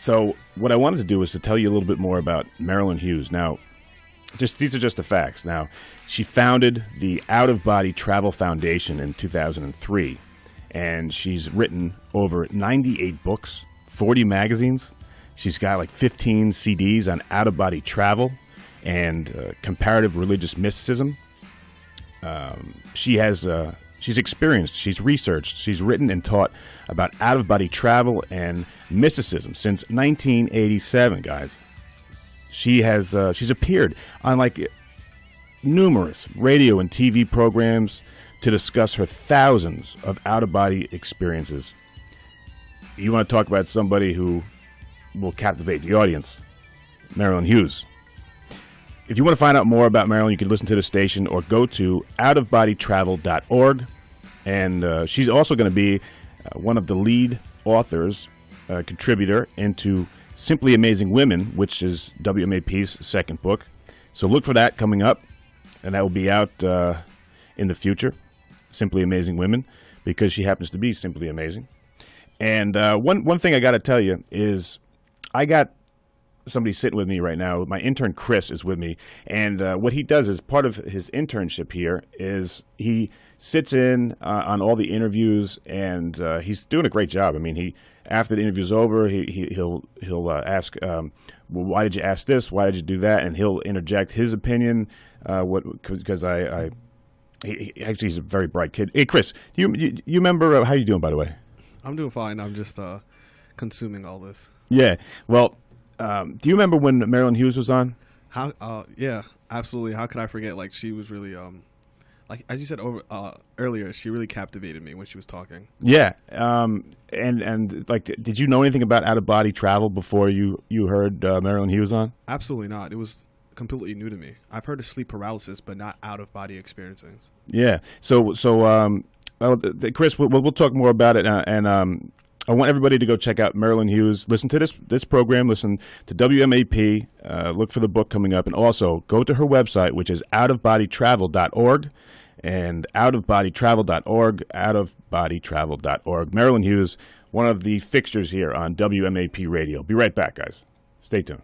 So, what I wanted to do was to tell you a little bit more about Marilynn Hughes. Now, just these are just the facts. Now, she founded the Out of Body Travel Foundation in 2003, and she's written over 98 books, 40 magazines. She's got like 15 CDs on out of body travel and uh, comparative religious mysticism. Um, she has uh, she's experienced, she's researched, she's written and taught about out of body travel and mysticism since 1987, guys. She has uh, she's appeared on like numerous radio and TV programs to discuss her thousands of out of body experiences. You want to talk about somebody who will captivate the audience? Marilynn Hughes. If you want to find out more about Marilynn, you can listen to the station or go to outofbodytravel.org. And uh, she's also going to be uh, one of the lead authors, uh, contributor into Simply Amazing Women, which is WMAP's second book. So look for that coming up, and that will be out uh, in the future. Simply Amazing Women, because she happens to be simply amazing. And uh, one one thing I got to tell you is, I got somebody sitting with me right now. My intern Chris is with me, and uh, what he does is part of his internship here is he sits in uh, on all the interviews, and uh, he's doing a great job. I mean, he after the interview's over, he, he will he'll, he'll uh, ask, um, well, "Why did you ask this? Why did you do that?" And he'll interject his opinion. Uh, what because I. I he, he, actually, he's a very bright kid. Hey, Chris, you you, you remember uh, how you doing? By the way, I'm doing fine. I'm just consuming all this. Yeah. Well, um, do you remember when Marilynn Hughes was on? How? Uh, yeah, absolutely. How could I forget? Like she was really, um, like as you said over uh, earlier, she really captivated me when she was talking. Yeah. Um, and and like, did you know anything about out of body travel before you you heard uh, Marilynn Hughes on? Absolutely not. It was completely new to me. I've heard of sleep paralysis, but not out of body experiencing. Yeah. So so um, Chris, we'll, we'll talk more about it, uh, and um, I want everybody to go check out Marilynn Hughes. Listen to this this program. Listen to WMAP. Uh, look for the book coming up, and also go to her website, which is outofbodytravel.org, and outofbodytravel.org, outofbodytravel.org. Marilynn Hughes, one of the fixtures here on WMAP Radio. Be right back, guys. Stay tuned.